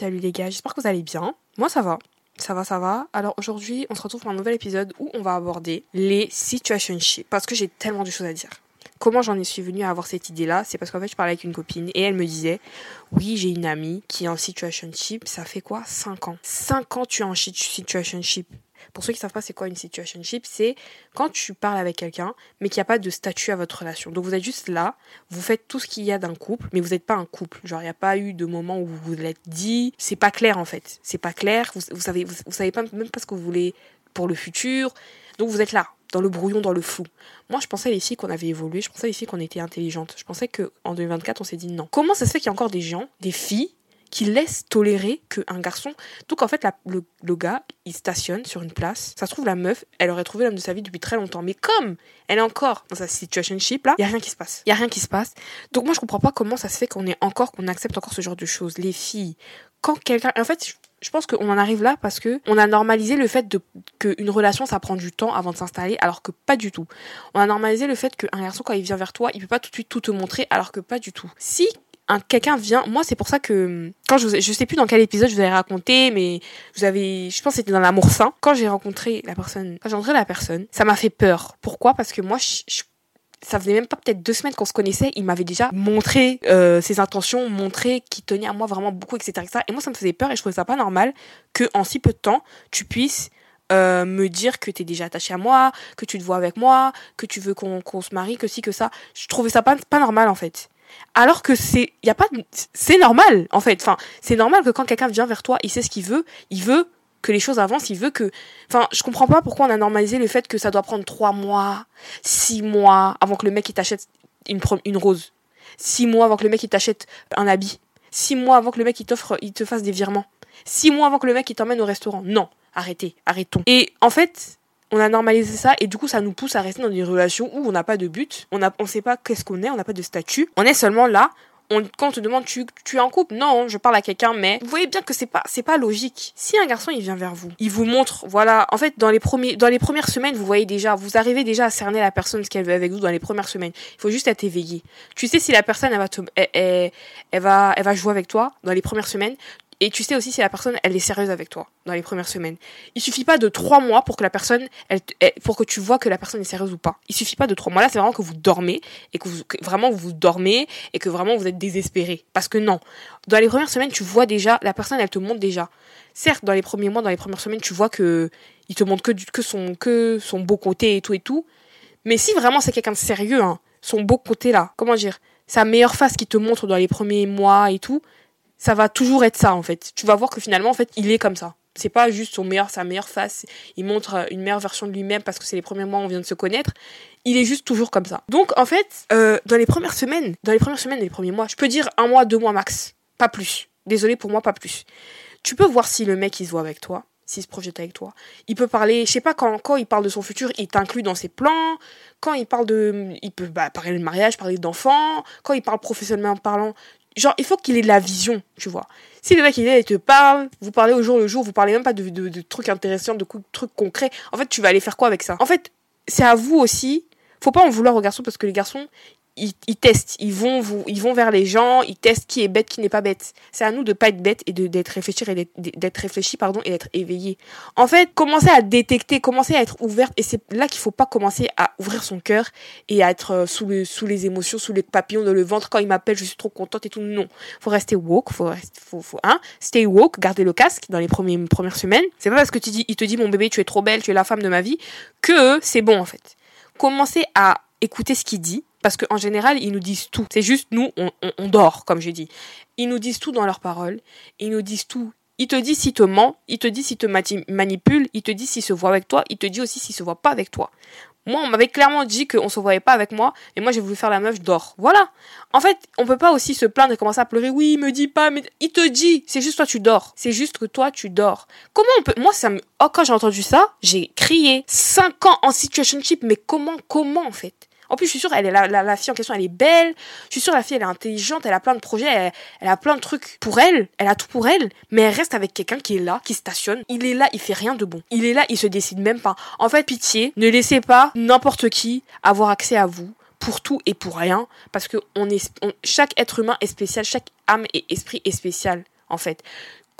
salut les gars, j'espère que vous allez bien. Moi ça va, ça va, ça va. Alors aujourd'hui, on se retrouve pour un nouvel épisode où on va aborder les situationships parce que j'ai tellement de choses à dire. Comment j'en suis venue à avoir cette idée-là? C'est parce qu'en fait, je parlais avec une copine et elle me disait Oui, j'ai une amie qui est en situationship. Ça fait quoi? 5 ans. 5 ans, tu es en situationship. Pour ceux qui savent pas c'est quoi une situationship, c'est quand tu parles avec quelqu'un, mais qu'il n'y a pas de statut à votre relation. Donc vous êtes juste là, vous faites tout ce qu'il y a d'un couple, mais vous n'êtes pas un couple. Genre il n'y a pas eu de moment où vous vous l'êtes dit. C'est pas clair en fait. C'est pas clair. Vous, vous savez, vous, savez pas même pas ce que vous voulez pour le futur. Donc vous êtes là, dans le brouillon, dans le flou. Moi, je pensais filles qu'on avait évolué, je pensais filles qu'on était intelligentes. Je pensais que en 2024, on s'est dit non. Comment ça se fait qu'il y a encore des gens, des filles qui laisse tolérer qu'un garçon. Donc en fait, le, le, gars, il stationne sur une place. Ça se trouve, la meuf, elle aurait trouvé l'homme de sa vie depuis très longtemps. Mais comme elle est encore dans sa situationship là, il y a rien qui se passe. Il y a rien qui se passe. Donc moi, je comprends pas comment ça se fait qu'on est encore, qu'on accepte encore ce genre de choses. Les filles, quand quelqu'un, en fait, je pense qu'on en arrive là parce que on a normalisé le fait qu'une relation ça prend du temps avant de s'installer alors que pas du tout. On a normalisé le fait qu'un garçon quand il vient vers toi, il peut pas tout de suite tout te montrer alors que pas du tout. Si quelqu'un vient, moi c'est pour ça que quand je vous, je sais plus dans quel épisode je vous avais raconté, mais vous avez, je pense c'était dans l'amour sain. Quand j'ai rencontré la personne, quand j'ai rencontré la personne, ça m'a fait peur. Pourquoi? Parce que moi, je, ça faisait même pas peut-être deux semaines qu'on se connaissait, il m'avait déjà montré euh, ses intentions, montré qu'il tenait à moi vraiment beaucoup, etc.. Et moi, ça me faisait peur et je trouvais ça pas normal que en si peu de temps, tu puisses euh, me dire que tu es déjà attaché à moi, que tu te vois avec moi, que tu veux qu'on se marie, que si, que ça. Je trouvais ça pas, pas normal en fait alors que c'est y a pas c'est normal en fait. Enfin c'est normal que quand quelqu'un vient vers toi il sait ce qu'il veut il veut que les choses avancent il veut que enfin je comprends pas pourquoi on a normalisé le fait que ça doit prendre trois mois six mois avant que le mec il t'achète une une rose. Six mois avant que le mec il t'achète un habit. Six mois avant que le mec il t'offre il te fasse des virements. Six mois avant que le mec il t'emmène au restaurant. Non. Arrêtez. Arrêtons. Et en fait on a normalisé ça et du coup ça nous pousse à rester dans une relation où on n'a pas de but, on ne on sait pas qu'est-ce qu'on est, on n'a pas de statut, on est seulement là. On, quand on te demande tu, es en couple, non, je parle à quelqu'un, mais vous voyez bien que c'est pas c'est pas logique. Si un garçon il vient vers vous, il vous montre, voilà, en fait dans les premiers dans les premières semaines vous voyez déjà, vous arrivez déjà à cerner la personne ce qu'elle veut avec vous dans les premières semaines. Il faut juste être éveillé. Tu sais si la personne va te, va elle va jouer avec toi dans les premières semaines? Et tu sais aussi si la personne, elle est sérieuse avec toi dans les premières semaines. Il suffit pas de trois mois pour que la personne, elle, pour que tu vois que la personne est sérieuse ou pas. Il suffit pas de trois mois. Là, c'est vraiment que vous dormez et que, vraiment vous dormez et que vraiment vous êtes désespéré. Parce que non, dans les premières semaines, tu vois déjà la personne, elle te montre déjà. Certes, dans les premiers mois, dans les premières semaines, tu vois que il te montre que que son que son beau côté et tout et tout. Mais si vraiment c'est quelqu'un de sérieux, hein, son beau côté là, comment dire, sa meilleure face qui te montre dans les premiers mois et tout, ça va toujours être ça en fait. Tu vas voir que finalement en fait il est comme ça. C'est pas juste son meilleur, sa meilleure face. Il montre euh, une meilleure version de lui-même parce que c'est les premiers mois où on vient de se connaître. Il est juste toujours comme ça. Donc en fait, euh, dans les premières semaines, dans les premières semaines, les premiers mois, je peux dire un mois, deux mois max, pas plus. Désolé pour moi, pas plus. Tu peux voir si le mec il se voit avec toi, s'il se projette avec toi. Il peut parler, je sais pas quand, quand il parle de son futur, il t'inclut dans ses plans. Quand il parle de, il peut bah, parler de mariage, parler d'enfants. Quand il parle professionnellement parlant, genre, il faut qu'il ait de la vision, tu vois. Si le mec il est, il te parle, vous parlez au jour le jour, vous parlez même pas de, de, de trucs intéressants, de trucs concrets. En fait, tu vas aller faire quoi avec ça? En fait, c'est à vous aussi. Faut pas en vouloir aux garçons parce que les garçons, ils, testent, ils vont, vous, ils vont vers les gens, ils testent qui est bête, qui n'est pas bête. C'est à nous de pas être bête et d'être réfléchir et d'être réfléchi pardon et d'être éveillé. En fait, commencer à détecter, commencer à être ouverte et c'est là qu'il faut pas commencer à ouvrir son cœur et à être euh, sous sous les émotions, sous les papillons dans le ventre quand il m'appelle, je suis trop contente et tout. Non, faut rester woke, faut faut, faut hein, stay woke, garder le casque dans les premières semaines. C'est pas parce que tu dis, il te dit mon bébé, tu es trop belle, tu es la femme de ma vie que c'est bon en fait. Commencer à écouter ce qu'il dit parce qu'en général, ils nous disent tout. C'est juste nous, on, dort, comme je dis. Ils nous disent tout dans leurs paroles. Ils nous disent tout. Il te dit s'il te ment, il te dit s'il te manipule, il te dit s'il se voit avec toi, il te dit aussi s'il se voit pas avec toi. Moi, on m'avait clairement dit qu'on se voyait pas avec moi, et moi j'ai voulu faire la meuf, je dors. Voilà. En fait, on peut pas aussi se plaindre et commencer à pleurer. Oui, il me dit pas, mais il te dit. C'est juste toi, tu dors. C'est juste que toi, tu dors. Comment on peut, moi, ça oh, quand j'ai entendu ça, j'ai crié. Cinq ans en situationship, mais comment, comment, en fait? En plus, je suis sûre, elle est la, la, fille en question, elle est belle. Je suis sûre, la fille, elle est intelligente, elle a plein de projets, elle, a plein de trucs pour elle, elle a tout pour elle, mais elle reste avec quelqu'un qui est là, qui stationne. Il est là, il fait rien de bon. Il est là, il se décide même pas. En fait, pitié, ne laissez pas n'importe qui avoir accès à vous pour tout et pour rien, parce que est, chaque être humain est spécial, chaque âme et esprit est spécial, en fait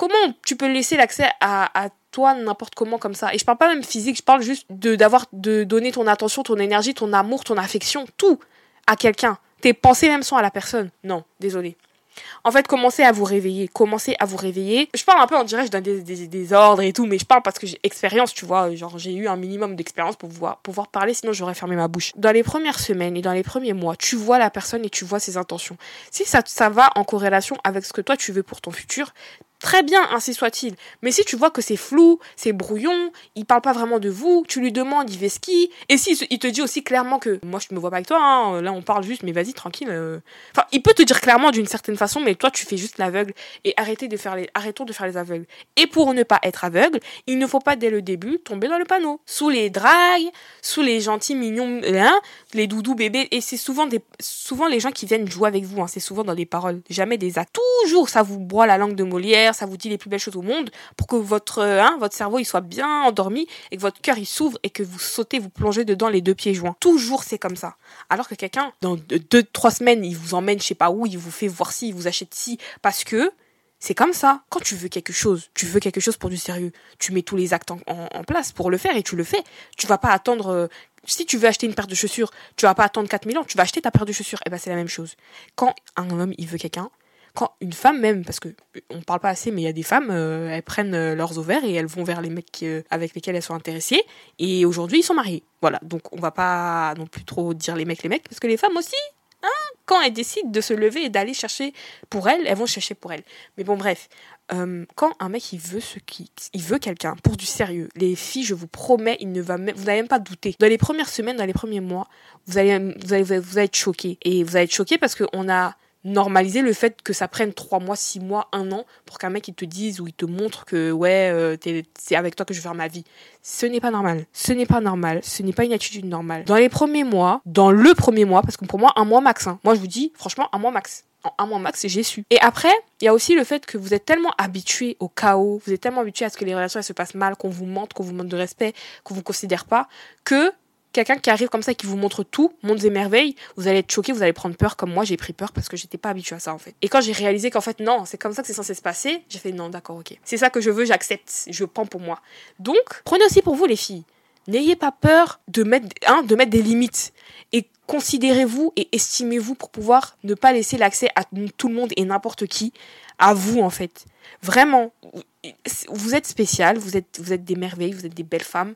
comment tu peux laisser l'accès à, à toi n'importe comment comme ça Et je parle pas même physique, je parle juste de d'avoir de donner ton attention, ton énergie, ton amour, ton affection, tout à quelqu'un. Tes pensées même sont à la personne. Non, désolé. En fait, commencez à vous réveiller. Commencez à vous réveiller. Je parle un peu en direct, je donne des, des, ordres et tout, mais je parle parce que j'ai expérience, tu vois. Genre, j'ai eu un minimum d'expérience pour pouvoir, pouvoir parler, sinon j'aurais fermé ma bouche. Dans les premières semaines et dans les premiers mois, tu vois la personne et tu vois ses intentions. Si ça, ça va en corrélation avec ce que toi tu veux pour ton futur, Très bien, ainsi soit-il. Mais si tu vois que c'est flou, c'est brouillon, il parle pas vraiment de vous, tu lui demandes, il fait ski, et si il te dit aussi clairement que moi je me vois pas avec toi, hein, là on parle juste, mais vas-y tranquille. Euh. Enfin, il peut te dire clairement d'une certaine façon, mais toi tu fais juste l'aveugle et arrêtez de faire les, arrêtons de faire les aveugles. Et pour ne pas être aveugle, il ne faut pas dès le début tomber dans le panneau, sous les dragues, sous les gentils mignons, hein, les doudous bébés, et c'est souvent des, souvent les gens qui viennent jouer avec vous, hein, c'est souvent dans les paroles, jamais des actes. Toujours ça vous broie la langue de Molière ça vous dit les plus belles choses au monde, pour que votre, euh, hein, votre cerveau il soit bien endormi et que votre cœur il s'ouvre et que vous sautez, vous plongez dedans les deux pieds joints. Toujours c'est comme ça. Alors que quelqu'un, dans deux, trois semaines, il vous emmène je sais pas où, il vous fait voir ci, il vous achète ci, parce que c'est comme ça. Quand tu veux quelque chose, tu veux quelque chose pour du sérieux. Tu mets tous les actes en, place pour le faire et tu le fais. Tu vas pas attendre. Euh, si tu veux acheter une paire de chaussures, tu vas pas attendre 4000 ans. Tu vas acheter ta paire de chaussures. Et eh ben c'est la même chose. Quand un homme il veut quelqu'un, quand une femme même, parce que on parle pas assez, mais il y a des femmes, euh, elles prennent euh, leurs ovaires et elles vont vers les mecs euh, avec lesquels elles sont intéressées. Et aujourd'hui, ils sont mariés. Voilà. Donc on va pas non plus trop dire les mecs, les mecs, parce que les femmes aussi, hein, quand elles décident de se lever et d'aller chercher pour elles, elles vont chercher pour elles. Mais bon, bref. quand un mec il veut ce qui, veut quelqu'un pour du sérieux, les filles, je vous promets, il ne va vous n'allez même pas douter. Dans les premières semaines, dans les premiers mois, vous allez, vous allez, vous allez être choqués. Et vous allez être choqués parce qu'on a normaliser le fait que ça prenne trois mois, six mois, un an pour qu'un mec il te dise ou il te montre que ouais euh, c'est avec toi que je vais faire ma vie. Ce n'est pas normal. Ce n'est pas normal. Ce n'est pas une attitude normale. Dans les premiers mois, dans le premier mois, parce que pour moi un mois max. Hein. Moi je vous dis franchement un mois max. Un mois max, j'ai su. Et après, il y a aussi le fait que vous êtes tellement habitué au chaos, vous êtes tellement habitué à ce que les relations elles se passent mal, qu'on vous mente, qu'on vous manque de respect, qu'on vous considère pas, que quelqu'un qui arrive comme ça qui vous montre tout, mondes et merveilles, vous allez être choqué, vous allez prendre peur comme moi j'ai pris peur parce que j'étais pas habituée à ça en fait. Et quand j'ai réalisé qu'en fait non, c'est comme ça que c'est censé se passer, j'ai fait non, d'accord, OK. C'est ça que je veux, j'accepte, je prends pour moi. Donc, prenez aussi pour vous les filles. N'ayez pas peur de mettre de mettre des limites et considérez-vous et estimez-vous pour pouvoir ne pas laisser l'accès à tout le monde et n'importe qui à vous en fait. Vraiment, vous êtes spécial, vous êtes vous êtes des merveilles, vous êtes des belles femmes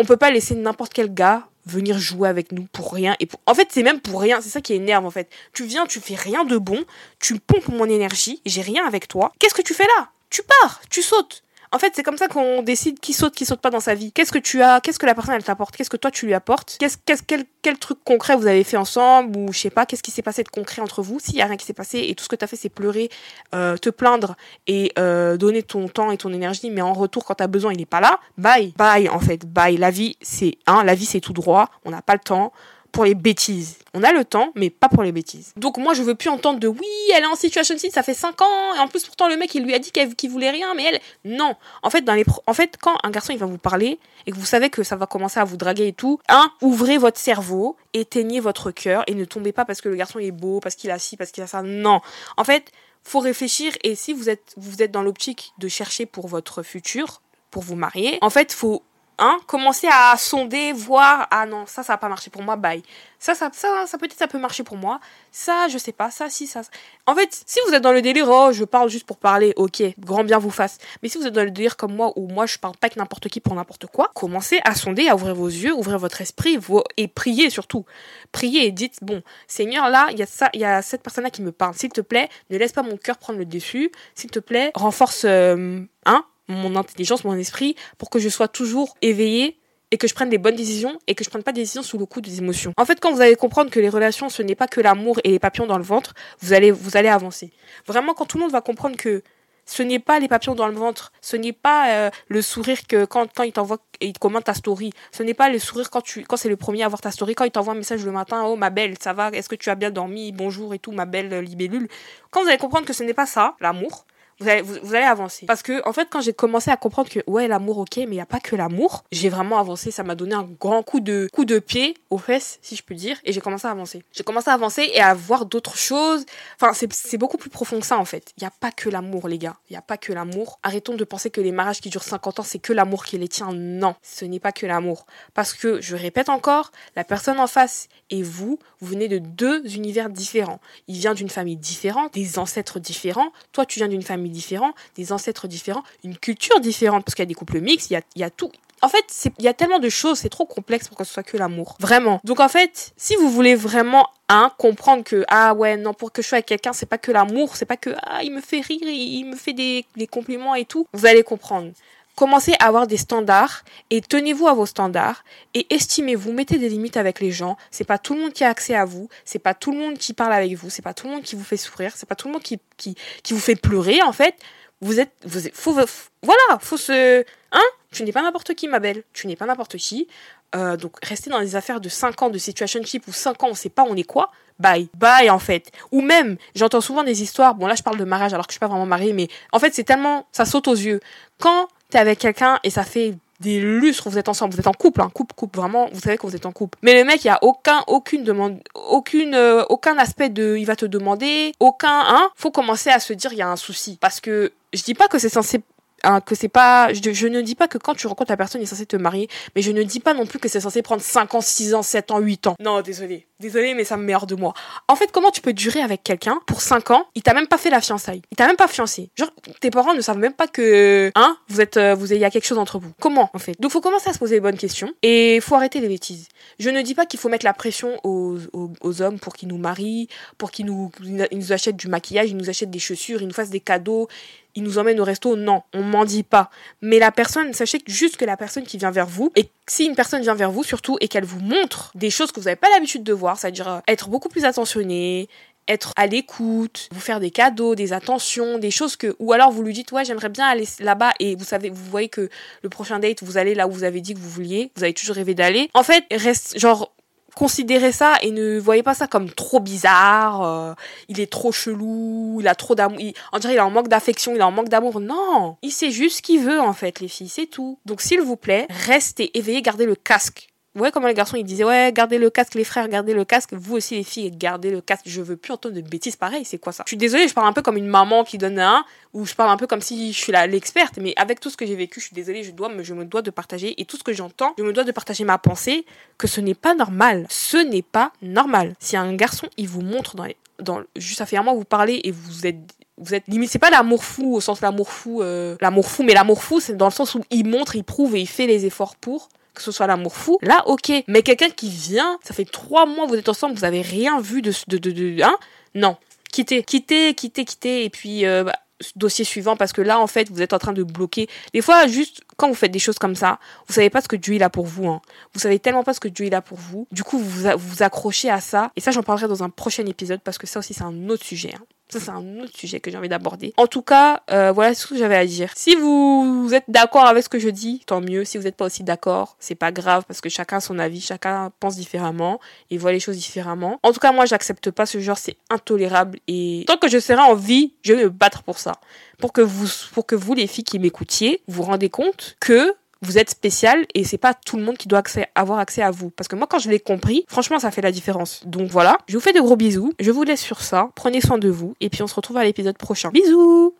on peut pas laisser n'importe quel gars venir jouer avec nous pour rien. Et en fait, c'est même pour rien. C'est ça qui énerve, en fait. Tu viens, tu fais rien de bon, tu pompes mon énergie, j'ai rien avec toi. Qu'est-ce que tu fais là? Tu pars, tu sautes. En fait, c'est comme ça qu'on décide qui saute, qui saute pas dans sa vie. Qu'est-ce que tu as, qu'est-ce que la personne elle t'apporte, qu'est-ce que toi tu lui apportes, qu'est-ce, quel, quel truc concret vous avez fait ensemble ou je sais pas, qu'est-ce qui s'est passé de concret entre vous? S'il y a rien qui s'est passé et tout ce que tu as fait c'est pleurer, euh, te plaindre et euh, donner ton temps et ton énergie, mais en retour quand tu as besoin il est pas là, bye, bye en fait, bye. La vie c'est hein, la vie c'est tout droit, on n'a pas le temps pour les bêtises. On a le temps, mais pas pour les bêtises. Donc moi, je veux plus entendre de oui, elle est en situation situation ça fait 5 ans, et en plus pourtant le mec il lui a dit qu'il voulait rien, mais elle, non. En fait, dans les, en fait, quand un garçon il va vous parler et que vous savez que ça va commencer à vous draguer et tout, un, ouvrez votre cerveau, éteignez votre cœur et ne tombez pas parce que le garçon est beau, parce qu'il a ci, parce qu'il a ça. Non. En fait, faut réfléchir et si vous êtes, vous êtes dans l'optique de chercher pour votre futur, pour vous marier, en fait, faut hein, commencer à sonder, voir, ah non, ça, ça va pas marcher pour moi, bye. Ça, ça, ça, ça peut-être ça peut marcher pour moi. Ça, je sais pas, ça, si, ça. En fait, si vous êtes dans le délire, oh, je parle juste pour parler, ok, grand bien vous fasse. Mais si vous êtes dans le délire comme moi, où moi, je parle pas avec n'importe qui pour n'importe quoi, commencez à sonder, à ouvrir vos yeux, ouvrir votre esprit, et priez surtout. Priez et dites, bon, Seigneur, là, il y a ça, il y a cette personne-là qui me parle. S'il te plaît, ne laisse pas mon cœur prendre le dessus. S'il te plaît, renforce, euh, hein, mon intelligence, mon esprit, pour que je sois toujours éveillée et que je prenne des bonnes décisions et que je prenne pas des décisions sous le coup des émotions. En fait, quand vous allez comprendre que les relations, ce n'est pas que l'amour et les papillons dans le ventre, vous allez, vous allez avancer. Vraiment, quand tout le monde va comprendre que ce n'est pas les papillons dans le ventre, ce n'est pas euh, le sourire que quand, quand il t'envoie et il commente ta story, ce n'est pas le sourire quand tu quand c'est le premier à voir ta story, quand il t'envoie un message le matin, oh ma belle, ça va, est-ce que tu as bien dormi, bonjour et tout, ma belle libellule. Quand vous allez comprendre que ce n'est pas ça, l'amour, Vous allez, avancer. Parce que, en fait, quand j'ai commencé à comprendre que, ouais, l'amour, ok, mais il n'y a pas que l'amour, j'ai vraiment avancé. Ça m'a donné un grand coup de, coup de pied aux fesses, si je peux dire. Et j'ai commencé à avancer. J'ai commencé à avancer et à voir d'autres choses. Enfin, c'est beaucoup plus profond que ça, en fait. Il n'y a pas que l'amour, les gars. Il n'y a pas que l'amour. Arrêtons de penser que les mariages qui durent 50 ans, c'est que l'amour qui les tient. Non, ce n'est pas que l'amour. Parce que, je répète encore, la personne en face et vous, vous venez de deux univers différents. Il vient d'une famille différente, des ancêtres différents. Toi, tu viens d'une famille différente, des ancêtres différents, une culture différente, parce qu'il y a des couples mixtes, il y a, il y a tout. En fait, il y a tellement de choses, c'est trop complexe pour que ce soit que l'amour. Vraiment. Donc en fait, si vous voulez vraiment hein, comprendre que ah ouais, non, pour que je sois avec quelqu'un, c'est pas que l'amour, c'est pas que ah, il me fait rire, il me fait des, des compliments et tout, vous allez comprendre. Commencez à avoir des standards et tenez-vous à vos standards et estimez-vous, mettez des limites avec les gens. C'est pas tout le monde qui a accès à vous, c'est pas tout le monde qui parle avec vous, c'est pas tout le monde qui vous fait sourire, c'est pas tout le monde qui, qui, qui vous fait pleurer en fait. Vous êtes, vous êtes, faut, voilà, faut se, hein, tu n'es pas n'importe qui, ma belle. Tu n'es pas n'importe qui. Euh, donc, rester dans des affaires de 5 ans de situationship ou 5 ans, on sait pas on est quoi. Bye. Bye, en fait. Ou même, j'entends souvent des histoires, bon là je parle de mariage alors que je suis pas vraiment mariée, mais en fait c'est tellement, ça saute aux yeux. Quand t'es avec quelqu'un et ça fait des lustres, vous êtes ensemble, vous êtes en couple, hein, couple, couple, vraiment, vous savez que vous êtes en couple. Mais le mec, il y a aucun, aucune demande, aucune, euh, aucun aspect de, il va te demander, aucun, hein, faut commencer à se dire, il y a un souci. Parce que, je dis pas que c'est censé Hein, que c'est pas je, je, ne dis pas que quand tu rencontres la personne il est censé te marier mais je ne dis pas non plus que c'est censé prendre 5 ans 6 ans 7 ans 8 ans non désolé désolé mais ça me met hors de moi. En fait comment tu peux durer avec quelqu'un pour 5 ans? Il t'a même pas fait la fiançaille il t'a même pas fiancé. Genre tes parents ne savent même pas que hein vous êtes euh, vous il y a quelque chose entre vous. Comment en fait? Donc faut commencer à se poser les bonnes questions et faut arrêter les bêtises. Je ne dis pas qu'il faut mettre la pression aux, aux, hommes pour qu'ils nous marient pour qu'ils nous ils achètent du maquillage ils nous achètent des chaussures ils nous fassent des cadeaux il nous emmène au resto, non, on m'en dit pas. Mais la personne, sachez juste que la personne qui vient vers vous, et si une personne vient vers vous surtout, et qu'elle vous montre des choses que vous n'avez pas l'habitude de voir, c'est-à-dire euh, être beaucoup plus attentionné, être à l'écoute, vous faire des cadeaux, des attentions, des choses que, ou alors vous lui dites, ouais, j'aimerais bien aller là-bas et vous savez, vous voyez que le prochain date, vous allez là où vous avez dit que vous vouliez, vous avez toujours rêvé d'aller. En fait, reste, genre, considérez ça et ne voyez pas ça comme trop bizarre, euh, il est trop chelou, il a trop d'amour, on dirait il a un manque d'affection, il a un manque d'amour. Non, il sait juste ce qu'il veut en fait les filles, c'est tout. Donc s'il vous plaît, restez éveillés, gardez le casque. Voyez comment les garçons ils disaient ouais gardez le casque les frères gardez le casque. Vous aussi les filles gardez le casque. Je veux plus entendre de bêtises pareilles. C'est quoi ça? Je suis désolée je parle un peu comme une maman qui donne un ou je parle un peu comme si je suis l'experte mais avec tout ce que j'ai vécu je suis désolée je dois je me dois de partager et tout ce que j'entends je me dois de partager ma pensée que ce n'est pas normal. Ce n'est pas normal. Si un garçon il vous montre dans dans juste ça vous parlez et vous êtes vous êtes limite c'est pas l'amour fou au sens l'amour fou euh, l'amour fou mais l'amour fou c'est dans le sens où il montre il prouve et il fait les efforts pour que ce soit l'amour fou, là, ok. Mais quelqu'un qui vient, ça fait trois mois, vous êtes ensemble, vous avez rien vu de, de, de, de hein? Non. Quittez, quittez, quittez, quittez, et puis, euh, bah, dossier suivant, parce que là, en fait, vous êtes en train de bloquer. Des fois, juste, quand vous faites des choses comme ça, vous savez pas ce que Dieu il a pour vous, hein. Vous savez tellement pas ce que Dieu il a pour vous. Du coup, vous vous accrochez à ça. Et ça, j'en parlerai dans un prochain épisode, parce que ça aussi, c'est un autre sujet, hein. Ça, c'est un autre sujet que j'ai envie d'aborder. En tout cas, euh, voilà ce que j'avais à dire. Si vous, êtes d'accord avec ce que je dis, tant mieux. Si vous n'êtes pas aussi d'accord, c'est pas grave parce que chacun a son avis, chacun pense différemment et voit les choses différemment. En tout cas, moi, j'accepte pas ce genre, c'est intolérable et tant que je serai en vie, je vais me battre pour ça. Pour que vous, pour que vous, les filles qui m'écoutiez, vous rendez compte que vous êtes spécial et c'est pas tout le monde qui doit avoir accès à vous. Parce que moi, quand je l'ai compris, franchement, ça fait la différence. Donc voilà, je vous fais de gros bisous. Je vous laisse sur ça. Prenez soin de vous et puis on se retrouve à l'épisode prochain. Bisous